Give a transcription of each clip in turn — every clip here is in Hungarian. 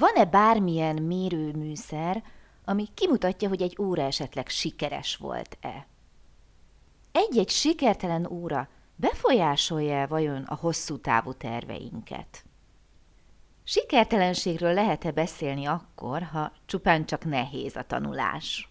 Van-e bármilyen mérőműszer, ami kimutatja, hogy egy óra esetleg sikeres volt-e? Egy-egy sikertelen óra befolyásolja vajon a hosszú távú terveinket? Sikertelenségről lehet-e beszélni akkor, ha csupán csak nehéz a tanulás?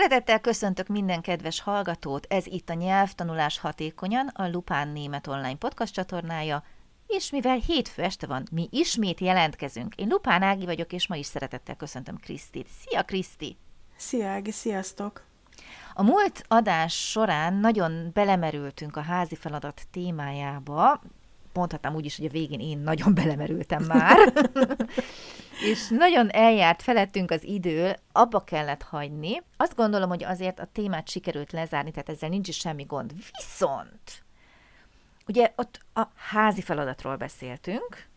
Szeretettel köszöntök minden kedves hallgatót, ez itt a Nyelvtanulás Hatékonyan, a Lupán Német Online podcast csatornája, és mivel hétfő este van, mi ismét jelentkezünk. Én Lupán Ági vagyok, és ma is szeretettel köszöntöm Krisztit. Szia, Kriszti! Szia, Ági, sziasztok! A múlt adás során nagyon belemerültünk a házi feladat témájába, mondhatnám úgy is, hogy a végén én nagyon belemerültem már, és nagyon eljárt felettünk az idő, abba kellett hagyni. Azt gondolom, hogy azért a témát sikerült lezárni, tehát ezzel nincs is semmi gond. Viszont, ugye ott a házi feladatról beszéltünk,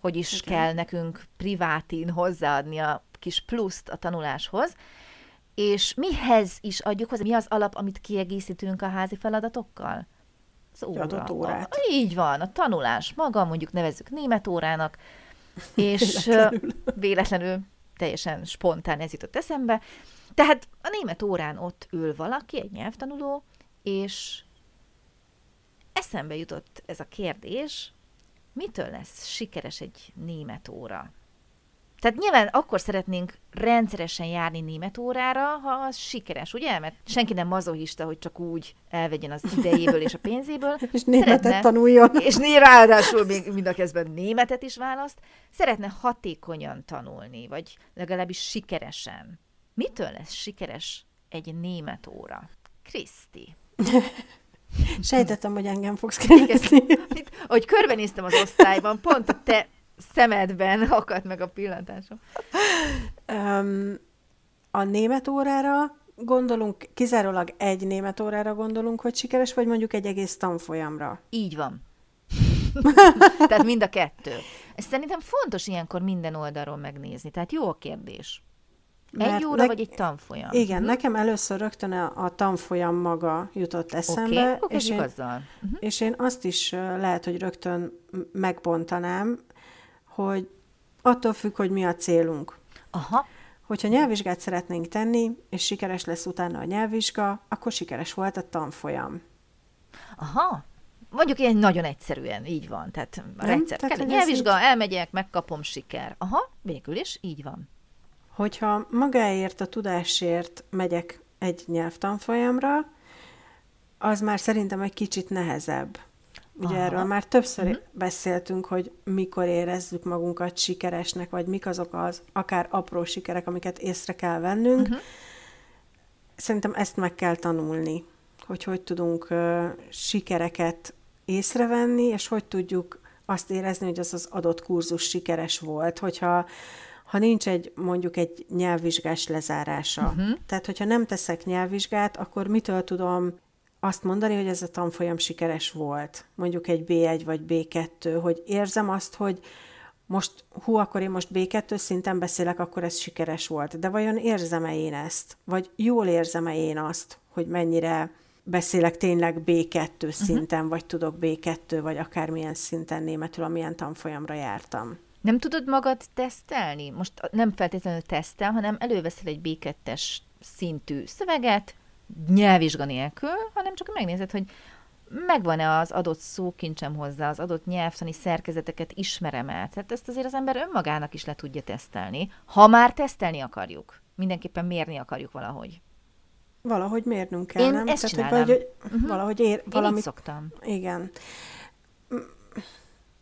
hogy is Igen. kell nekünk privátin hozzáadni a kis pluszt a tanuláshoz, és mihez is adjuk hozzá? Mi az alap, amit kiegészítünk a házi feladatokkal? Az óra. Adott órát. A, így van, a tanulás maga, mondjuk nevezzük német órának, és véletlenül. véletlenül, teljesen spontán ez jutott eszembe. Tehát a német órán ott ül valaki, egy nyelvtanuló, és eszembe jutott ez a kérdés, mitől lesz sikeres egy német óra? Tehát nyilván akkor szeretnénk rendszeresen járni német órára, ha az sikeres, ugye? Mert senki nem mazohista, hogy csak úgy elvegyen az idejéből és a pénzéből. és németet Szeretne, tanuljon. És ráadásul még mind a kezdben németet is választ. Szeretne hatékonyan tanulni, vagy legalábbis sikeresen. Mitől lesz sikeres egy német óra? Kriszti. Sejtettem, hogy engem fogsz kérdezni. Hogy körbenéztem az osztályban, pont a te szemedben akadt meg a pillantásom. Um, a német órára gondolunk, kizárólag egy német órára gondolunk, hogy sikeres, vagy mondjuk egy egész tanfolyamra? Így van. Tehát mind a kettő. Ez szerintem fontos ilyenkor minden oldalról megnézni. Tehát jó a kérdés. Egy Mert óra, ne... vagy egy tanfolyam? Igen, hm? nekem először rögtön a, a tanfolyam maga jutott eszembe. Okay, és, én, azzal. Uh-huh. és én azt is lehet, hogy rögtön megbontanám, hogy attól függ, hogy mi a célunk. Aha. Hogyha nyelvvizsgát szeretnénk tenni, és sikeres lesz utána a nyelvvizsga, akkor sikeres volt a tanfolyam. Aha. Mondjuk ilyen nagyon egyszerűen, így van. Tehát a rendszer kell, nyelvvizsga, így... elmegyek, megkapom siker. Aha, végül is, így van. Hogyha magáért, a tudásért megyek egy nyelvtanfolyamra, az már szerintem egy kicsit nehezebb. Ugye Aha. erről már többször uh-huh. beszéltünk, hogy mikor érezzük magunkat sikeresnek, vagy mik azok az akár apró sikerek, amiket észre kell vennünk. Uh-huh. Szerintem ezt meg kell tanulni, hogy hogy tudunk uh, sikereket észrevenni, és hogy tudjuk azt érezni, hogy az az adott kurzus sikeres volt, hogyha ha nincs egy mondjuk egy nyelvvizsgás lezárása. Uh-huh. Tehát, hogyha nem teszek nyelvvizsgát, akkor mitől tudom azt mondani, hogy ez a tanfolyam sikeres volt, mondjuk egy B1 vagy B2, hogy érzem azt, hogy most, hú, akkor én most B2 szinten beszélek, akkor ez sikeres volt. De vajon érzem-e én ezt? Vagy jól érzem-e én azt, hogy mennyire beszélek tényleg B2 mhm. szinten, uh-huh. vagy tudok B2, vagy akármilyen szinten németül, amilyen tanfolyamra jártam. Nem tudod magad tesztelni? Most nem feltétlenül tesztel, hanem előveszel egy B2-es szintű szöveget, nyelvvizsga nélkül, hanem csak megnézed, hogy megvan-e az adott szókincsem hozzá, az adott nyelvtani szerkezeteket ismerem el. Tehát ezt azért az ember önmagának is le tudja tesztelni, ha már tesztelni akarjuk. Mindenképpen mérni akarjuk valahogy. Valahogy mérnünk kell, Én nem? ezt Tehát, csinálnám. hogy valahogy, uh-huh. valahogy ér, valamit... Én szoktam. Igen.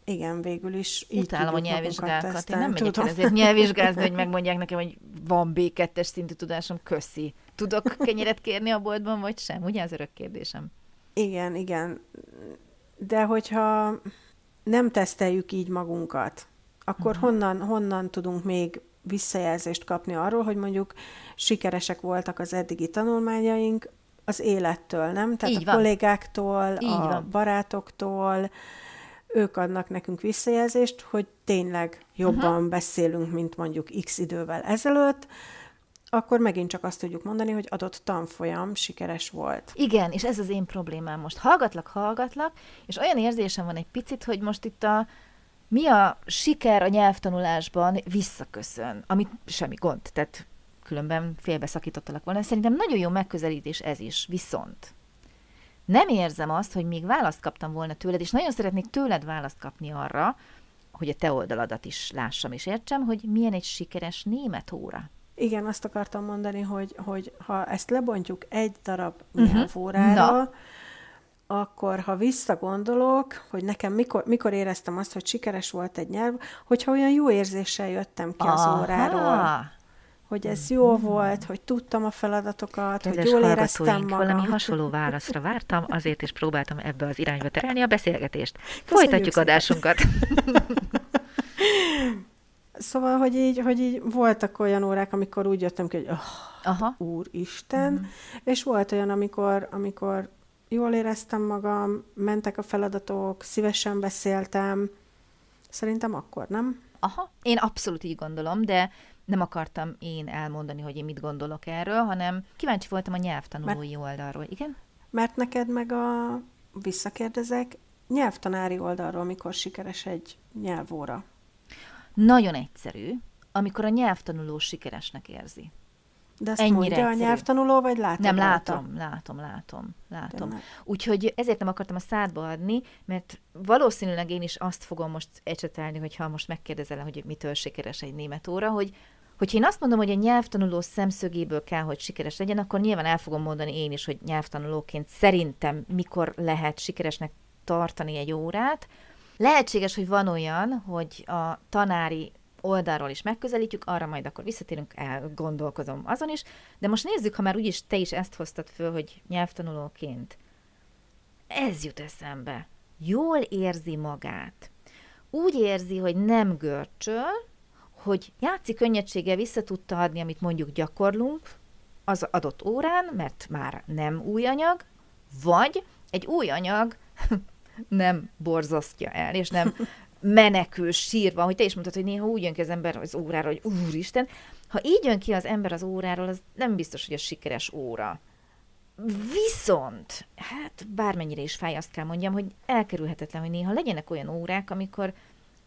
Igen, végül is. Így Utálom a nyelvvizsgákat. Én nem megyek Tudom. el ezért nyelvvizsgázni, hogy megmondják nekem, hogy van B2-es szintű tudásom, köszi. Tudok kenyeret kérni a boltban, vagy sem? Ugye az örök kérdésem? Igen, igen. de hogyha nem teszteljük így magunkat, akkor uh-huh. honnan, honnan tudunk még visszajelzést kapni arról, hogy mondjuk sikeresek voltak az eddigi tanulmányaink az élettől, nem? Tehát így a van. kollégáktól, így a van. barátoktól, ők adnak nekünk visszajelzést, hogy tényleg jobban uh-huh. beszélünk, mint mondjuk x idővel ezelőtt, akkor megint csak azt tudjuk mondani, hogy adott tanfolyam sikeres volt. Igen, és ez az én problémám most. Hallgatlak, hallgatlak, és olyan érzésem van egy picit, hogy most itt a mi a siker a nyelvtanulásban visszaköszön, amit semmi gond, tehát különben félbeszakítottalak volna. Szerintem nagyon jó megközelítés ez is, viszont nem érzem azt, hogy még választ kaptam volna tőled, és nagyon szeretnék tőled választ kapni arra, hogy a te oldaladat is lássam és értsem, hogy milyen egy sikeres német óra. Igen, azt akartam mondani, hogy, hogy ha ezt lebontjuk egy darab uh-huh. nyelvórára, Na. akkor ha visszagondolok, hogy nekem mikor, mikor éreztem azt, hogy sikeres volt egy nyelv, hogyha olyan jó érzéssel jöttem ki Aha. az óráról hogy ez jó mm. volt, hogy tudtam a feladatokat, Kedves hogy jól éreztem magam. valami hasonló válaszra vártam, azért is próbáltam ebbe az irányba terelni a beszélgetést. Folytatjuk Köszönjük adásunkat. Szóval, hogy így, hogy így voltak olyan órák, amikor úgy jöttem ki, hogy oh, Aha. úristen, mm. és volt olyan, amikor, amikor jól éreztem magam, mentek a feladatok, szívesen beszéltem. Szerintem akkor, nem? Aha, én abszolút így gondolom, de nem akartam én elmondani, hogy én mit gondolok erről, hanem kíváncsi voltam a nyelvtanulói mert, oldalról. Igen? Mert neked meg a, visszakérdezek, nyelvtanári oldalról mikor sikeres egy nyelvóra? Nagyon egyszerű, amikor a nyelvtanuló sikeresnek érzi. De ezt Ennyire mondja egyszerű. a nyelvtanuló, vagy látom? Nem, látom, látom, látom, látom. Úgyhogy ezért nem akartam a szádba adni, mert valószínűleg én is azt fogom most ecsetelni, hogyha most megkérdezel, hogy mitől sikeres egy német óra, hogy Hogyha én azt mondom, hogy a nyelvtanuló szemszögéből kell, hogy sikeres legyen, akkor nyilván el fogom mondani én is, hogy nyelvtanulóként szerintem mikor lehet sikeresnek tartani egy órát. Lehetséges, hogy van olyan, hogy a tanári oldalról is megközelítjük, arra majd akkor visszatérünk, elgondolkozom azon is, de most nézzük, ha már úgyis te is ezt hoztad föl, hogy nyelvtanulóként. Ez jut eszembe. Jól érzi magát. Úgy érzi, hogy nem görcsöl, hogy játszi könnyedséggel vissza tudta adni, amit mondjuk gyakorlunk az adott órán, mert már nem új anyag, vagy egy új anyag nem borzasztja el, és nem menekül sírva, hogy te is mondtad, hogy néha úgy jön ki az ember az órára, hogy úristen, ha így jön ki az ember az óráról, az nem biztos, hogy a sikeres óra. Viszont, hát bármennyire is fáj, azt kell mondjam, hogy elkerülhetetlen, hogy néha legyenek olyan órák, amikor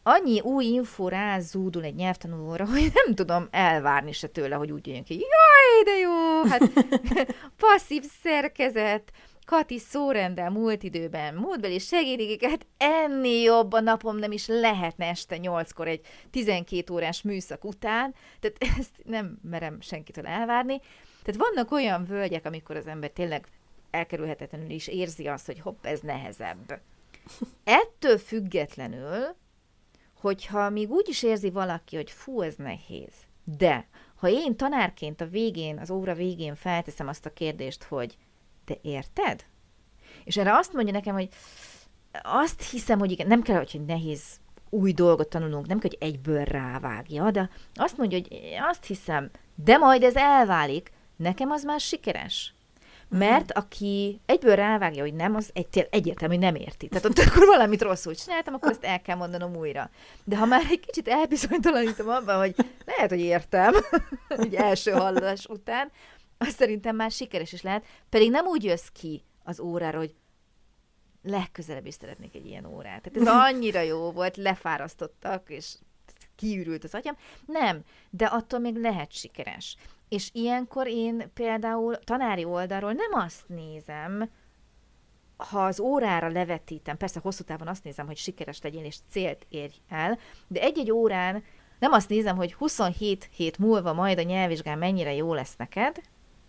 annyi új info rázúdul egy nyelvtanulóra, hogy nem tudom elvárni se tőle, hogy úgy jön ki, jaj, de jó, hát passzív szerkezet, Kati szórendel múlt időben, múltbeli segédigeket, ennél jobb a napom nem is lehetne este nyolckor egy 12 órás műszak után, tehát ezt nem merem senkitől elvárni. Tehát vannak olyan völgyek, amikor az ember tényleg elkerülhetetlenül is érzi azt, hogy hopp, ez nehezebb. Ettől függetlenül hogyha még úgy is érzi valaki, hogy fú, ez nehéz, de ha én tanárként a végén, az óra végén felteszem azt a kérdést, hogy te érted? És erre azt mondja nekem, hogy azt hiszem, hogy igen, nem kell, hogy nehéz új dolgot tanulnunk, nem kell, hogy egyből rávágja, de azt mondja, hogy azt hiszem, de majd ez elválik, nekem az már sikeres. Mert aki egyből rávágja, hogy nem, az egy, egyértelmű, hogy nem érti. Tehát ott akkor valamit rosszul csináltam, akkor ezt el kell mondanom újra. De ha már egy kicsit elbizonytalanítom abban, hogy lehet, hogy értem, egy első hallás után, az szerintem már sikeres is lehet. Pedig nem úgy jössz ki az órára, hogy legközelebb is szeretnék egy ilyen órát. Tehát ez annyira jó volt, lefárasztottak, és kiürült az agyam. Nem, de attól még lehet sikeres. És ilyenkor én például tanári oldalról nem azt nézem, ha az órára levetítem, persze hosszú távon azt nézem, hogy sikeres legyen és célt érj el, de egy-egy órán nem azt nézem, hogy 27 hét múlva majd a nyelvvizsgán mennyire jó lesz neked,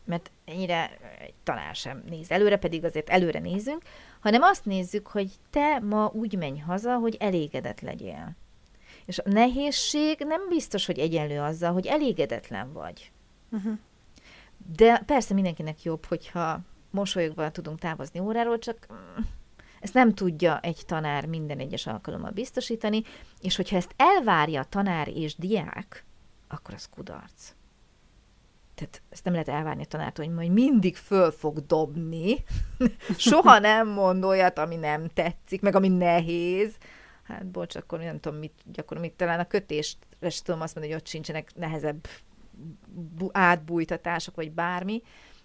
mert ennyire tanár sem néz előre, pedig azért előre nézünk, hanem azt nézzük, hogy te ma úgy menj haza, hogy elégedett legyél. És a nehézség nem biztos, hogy egyenlő azzal, hogy elégedetlen vagy. Uh-huh. De persze mindenkinek jobb, hogyha mosolyogva tudunk távozni óráról, csak mm, Ezt nem tudja egy tanár minden egyes alkalommal biztosítani, és hogyha ezt elvárja a tanár és diák, akkor az kudarc. Tehát ezt nem lehet elvárni a tanártól, hogy majd mindig föl fog dobni, soha nem mond olyat, ami nem tetszik, meg ami nehéz. Hát bocs, akkor nem tudom, mit gyakorlom, talán a kötést sem tudom azt mondani, hogy ott sincsenek nehezebb átbújtatások, vagy bármi.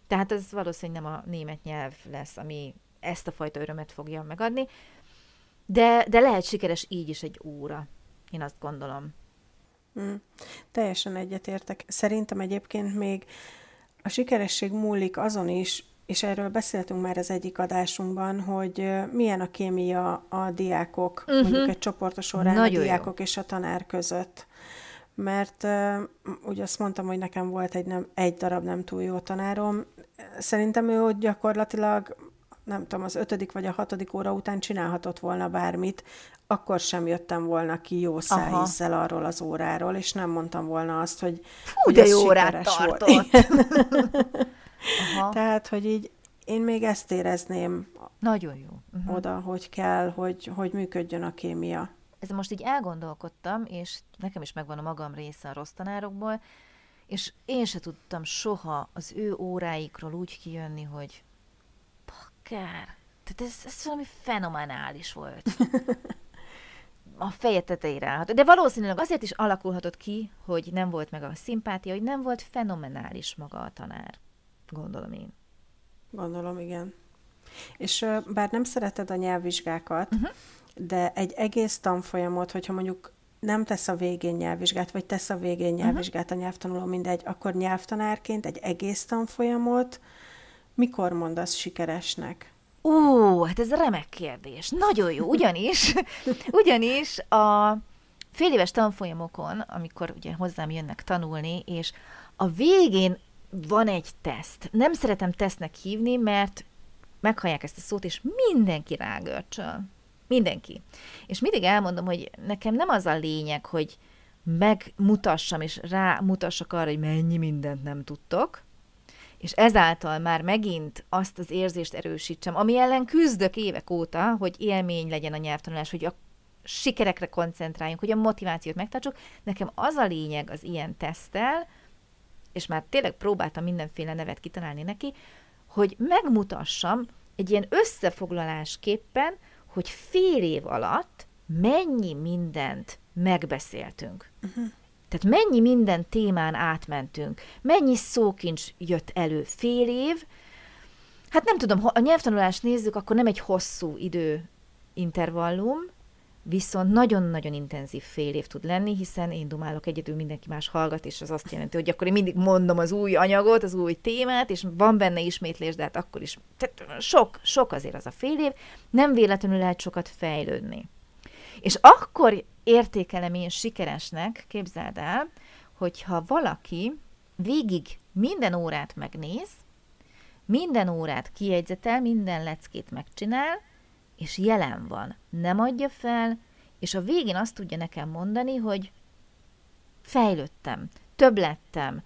Tehát ez valószínűleg nem a német nyelv lesz, ami ezt a fajta örömet fogja megadni. De, de lehet sikeres így is egy óra. Én azt gondolom. Mm, teljesen egyetértek. Szerintem egyébként még a sikeresség múlik azon is, és erről beszéltünk már az egyik adásunkban, hogy milyen a kémia a diákok, uh-huh. mondjuk egy csoportos során Nagyon a diákok jó. és a tanár között. Mert uh, ugye azt mondtam, hogy nekem volt egy, nem, egy darab nem túl jó tanárom. Szerintem ő ott gyakorlatilag nem tudom, az ötödik vagy a hatodik óra után csinálhatott volna bármit, akkor sem jöttem volna ki jó szájízzel arról az óráról, és nem mondtam volna azt, hogy, Hú, hogy de jó órát tartott. Aha. Tehát, hogy így én még ezt érezném Nagyon jó. Uh-huh. oda, hogy kell, hogy, hogy működjön a kémia. Ez most így elgondolkodtam, és nekem is megvan a magam része a rossz tanárokból, és én se tudtam soha az ő óráikról úgy kijönni, hogy bakker, tehát ez, ez valami fenomenális volt. a feje tetejére állhat. De valószínűleg azért is alakulhatott ki, hogy nem volt meg a szimpátia, hogy nem volt fenomenális maga a tanár. Gondolom én. Gondolom, igen. És bár nem szereted a nyelvvizsgákat, uh-huh. De egy egész tanfolyamot, hogyha mondjuk nem tesz a végén nyelvvizsgát, vagy tesz a végén mhm. nyelvvizsgát a nyelvtanuló, mindegy, akkor nyelvtanárként egy egész tanfolyamot mikor mondasz sikeresnek? Ó, hát ez remek kérdés. Nagyon jó, ugyanis, ugyanis a fél éves tanfolyamokon, amikor ugye hozzám jönnek tanulni, és a végén van egy teszt. Nem szeretem tesztnek hívni, mert meghallják ezt a szót, és mindenki rágörcsöl. Mindenki. És mindig elmondom, hogy nekem nem az a lényeg, hogy megmutassam, és rámutassak arra, hogy mennyi mindent nem tudtok, és ezáltal már megint azt az érzést erősítsem, ami ellen küzdök évek óta, hogy élmény legyen a nyelvtanulás, hogy a sikerekre koncentráljunk, hogy a motivációt megtartsuk. Nekem az a lényeg az ilyen tesztel, és már tényleg próbáltam mindenféle nevet kitalálni neki, hogy megmutassam egy ilyen összefoglalásképpen, hogy fél év alatt mennyi mindent megbeszéltünk. Uh-huh. Tehát mennyi minden témán átmentünk, mennyi szókincs jött elő fél év, hát nem tudom, ha a nyelvtanulást nézzük, akkor nem egy hosszú idő intervallum, viszont nagyon-nagyon intenzív fél év tud lenni, hiszen én dumálok egyedül, mindenki más hallgat, és az azt jelenti, hogy akkor én mindig mondom az új anyagot, az új témát, és van benne ismétlés, de hát akkor is, tehát sok, sok azért az a fél év, nem véletlenül lehet sokat fejlődni. És akkor értékelem én sikeresnek, képzeld el, hogyha valaki végig minden órát megnéz, minden órát kiegyzetel, minden leckét megcsinál, és jelen van, nem adja fel, és a végén azt tudja nekem mondani, hogy fejlődtem, több lettem,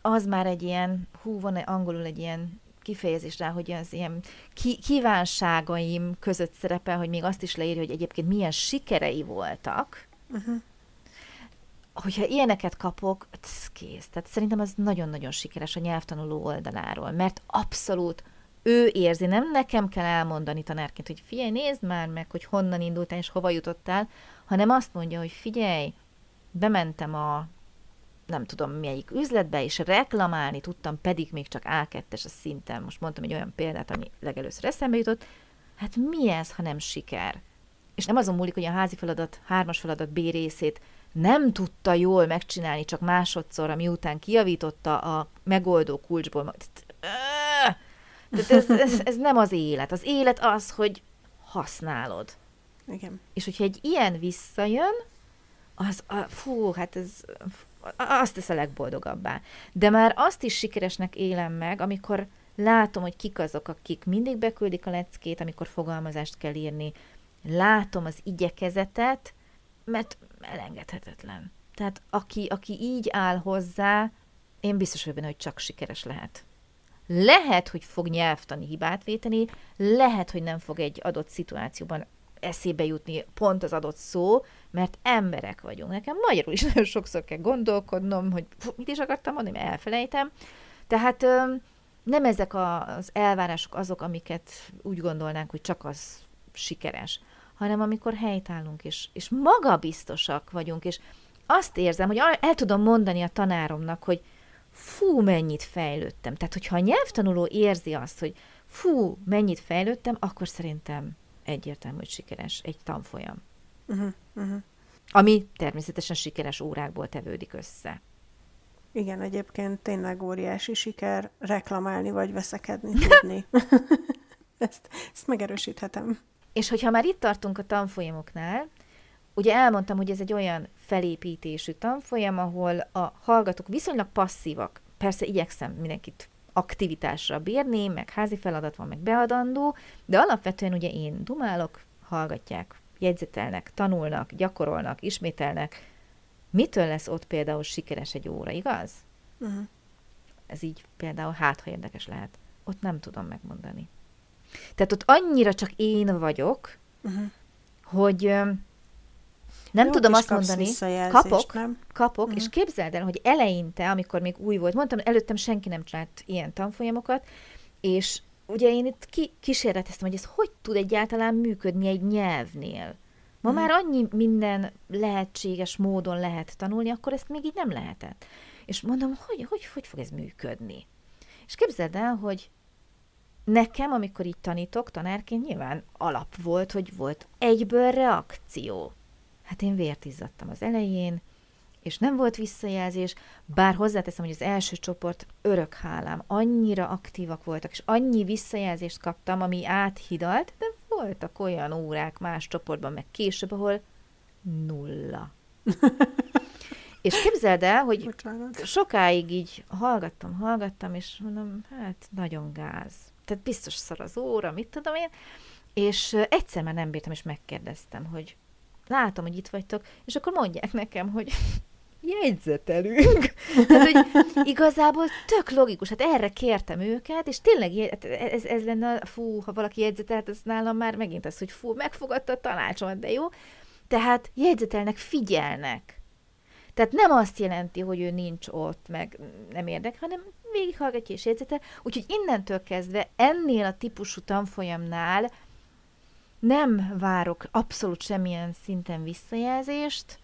az már egy ilyen, hú, van angolul egy ilyen kifejezés rá, hogy az ilyen ki- kívánságaim között szerepel, hogy még azt is leírja, hogy egyébként milyen sikerei voltak. Uh-huh. Hogyha ilyeneket kapok, ez kész. Tehát szerintem ez nagyon-nagyon sikeres a nyelvtanuló oldaláról, mert abszolút ő érzi, nem nekem kell elmondani tanárként, hogy figyelj, nézd már meg, hogy honnan indultál és hova jutottál, hanem azt mondja, hogy figyelj, bementem a nem tudom melyik üzletbe, és reklamálni tudtam, pedig még csak A2-es a szinten. Most mondtam egy olyan példát, ami legelőször eszembe jutott. Hát mi ez, ha nem siker? És nem azon múlik, hogy a házi feladat, hármas feladat B részét nem tudta jól megcsinálni, csak másodszor, miután kijavította a megoldó kulcsból. Tehát ez, ez, ez nem az élet. Az élet az, hogy használod. Igen. És hogyha egy ilyen visszajön, az, a, fú, hát ez azt tesz a legboldogabbá. De már azt is sikeresnek élem meg, amikor látom, hogy kik azok, akik mindig beküldik a leckét, amikor fogalmazást kell írni. Látom az igyekezetet, mert elengedhetetlen. Tehát aki, aki így áll hozzá, én biztos vagyok benne, hogy csak sikeres lehet. Lehet, hogy fog nyelvtani hibát véteni, lehet, hogy nem fog egy adott szituációban eszébe jutni pont az adott szó, mert emberek vagyunk. Nekem magyarul is nagyon sokszor kell gondolkodnom, hogy mit is akartam mondani, mert elfelejtem. Tehát nem ezek az elvárások azok, amiket úgy gondolnánk, hogy csak az sikeres, hanem amikor helytállunk, és, és magabiztosak vagyunk, és azt érzem, hogy el tudom mondani a tanáromnak, hogy fú, mennyit fejlődtem. Tehát, hogyha a nyelvtanuló érzi azt, hogy fú, mennyit fejlődtem, akkor szerintem egyértelmű, hogy sikeres egy tanfolyam. Uh-huh, uh-huh. Ami természetesen sikeres órákból tevődik össze. Igen, egyébként tényleg óriási siker reklamálni vagy veszekedni tudni. ezt, ezt megerősíthetem. És hogyha már itt tartunk a tanfolyamoknál, ugye elmondtam, hogy ez egy olyan felépítésű tanfolyam, ahol a hallgatók viszonylag passzívak. Persze igyekszem mindenkit aktivitásra bírni, meg házi feladat van, meg beadandó, de alapvetően ugye én dumálok, hallgatják, jegyzetelnek, tanulnak, gyakorolnak, ismételnek. Mitől lesz ott például sikeres egy óra, igaz? Uh-huh. Ez így például hát, ha érdekes lehet. Ott nem tudom megmondani. Tehát ott annyira csak én vagyok, uh-huh. hogy nem Jó, tudom azt mondani, kapok, nem? kapok, uh-huh. és képzeld el, hogy eleinte, amikor még új volt, mondtam, előttem senki nem csinált ilyen tanfolyamokat, és ugye én itt ki, kísérleteztem, hogy ez hogy tud egyáltalán működni egy nyelvnél. Ma uh-huh. már annyi minden lehetséges módon lehet tanulni, akkor ezt még így nem lehetett. És mondom, hogy, hogy, hogy fog ez működni? És képzeld el, hogy nekem, amikor így tanítok tanárként, nyilván alap volt, hogy volt egyből reakció. Hát én vért izzadtam az elején, és nem volt visszajelzés, bár hozzáteszem, hogy az első csoport örök hálám, annyira aktívak voltak, és annyi visszajelzést kaptam, ami áthidalt, de voltak olyan órák más csoportban, meg később, ahol nulla. és képzeld el, hogy Bocsánat. sokáig így hallgattam, hallgattam, és mondom, hát nagyon gáz. Tehát biztos szar az óra, mit tudom én, és egyszer már nem bírtam, és megkérdeztem, hogy látom, hogy itt vagytok, és akkor mondják nekem, hogy jegyzetelünk. Tehát, hogy igazából tök logikus, hát erre kértem őket, és tényleg hát ez, ez lenne, fú, ha valaki jegyzetelt, az nálam már megint az, hogy fú, megfogadta a tanácsomat, de jó. Tehát jegyzetelnek, figyelnek. Tehát nem azt jelenti, hogy ő nincs ott, meg nem érdek, hanem végighallgatja és jegyzetel. Úgyhogy innentől kezdve ennél a típusú tanfolyamnál nem várok abszolút semmilyen szinten visszajelzést,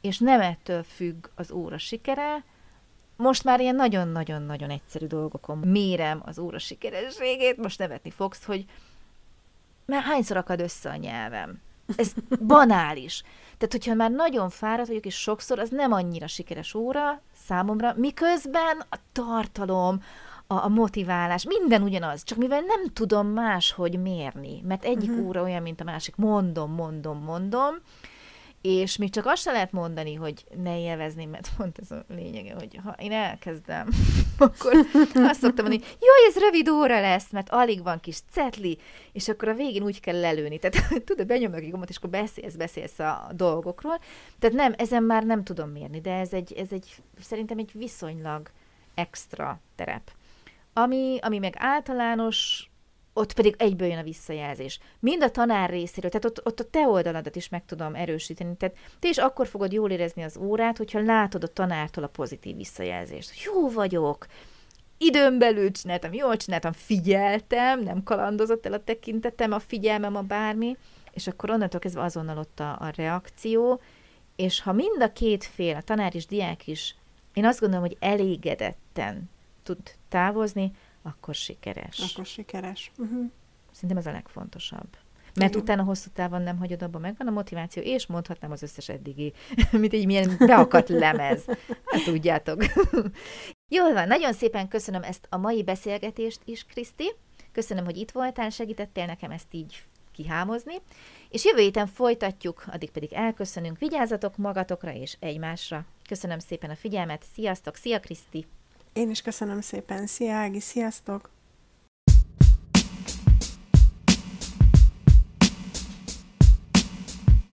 és nem ettől függ az óra sikere, most már ilyen nagyon-nagyon-nagyon egyszerű dolgokon mérem az óra sikerességét, most nevetni fogsz, hogy mert hányszor akad össze a nyelvem. Ez banális. Tehát, hogyha már nagyon fáradt vagyok, és sokszor, az nem annyira sikeres óra számomra, miközben a tartalom, a, a motiválás, minden ugyanaz, csak mivel nem tudom máshogy mérni, mert egyik uh-huh. óra olyan, mint a másik, mondom, mondom, mondom, és még csak azt se lehet mondani, hogy ne élvezni, mert pont ez a lényege, hogy ha én elkezdem, akkor azt szoktam mondani, jaj, ez rövid óra lesz, mert alig van kis cetli, és akkor a végén úgy kell lelőni. Tehát tudod, benyomnak egy gombot, és akkor beszélsz, beszélsz a dolgokról. Tehát nem, ezen már nem tudom mérni, de ez egy, ez egy szerintem egy viszonylag extra terep. Ami, ami meg általános, ott pedig egyből jön a visszajelzés. Mind a tanár részéről, tehát ott, ott a te oldaladat is meg tudom erősíteni. Tehát te is akkor fogod jól érezni az órát, hogyha látod a tanártól a pozitív visszajelzést. Jó vagyok, időn belül csináltam, jól csináltam, figyeltem, nem kalandozott el a tekintetem, a figyelmem, a bármi, és akkor onnantól kezdve azonnal ott a, a reakció, és ha mind a két fél, a tanár és diák is, én azt gondolom, hogy elégedetten tud távozni, akkor sikeres. Akkor sikeres. Uh-huh. Szerintem ez a legfontosabb. Mert Igen. utána hosszú távon nem hagyod abba, megvan a motiváció, és mondhatnám az összes eddigi, mint egy milyen beakadt lemez. Hát tudjátok. Jól van, nagyon szépen köszönöm ezt a mai beszélgetést is, Kriszti. Köszönöm, hogy itt voltál, segítettél nekem ezt így kihámozni. És jövő héten folytatjuk, addig pedig elköszönünk. Vigyázzatok magatokra és egymásra. Köszönöm szépen a figyelmet, sziasztok, szia Kriszti! Én is köszönöm szépen. Szia Ági, sziasztok!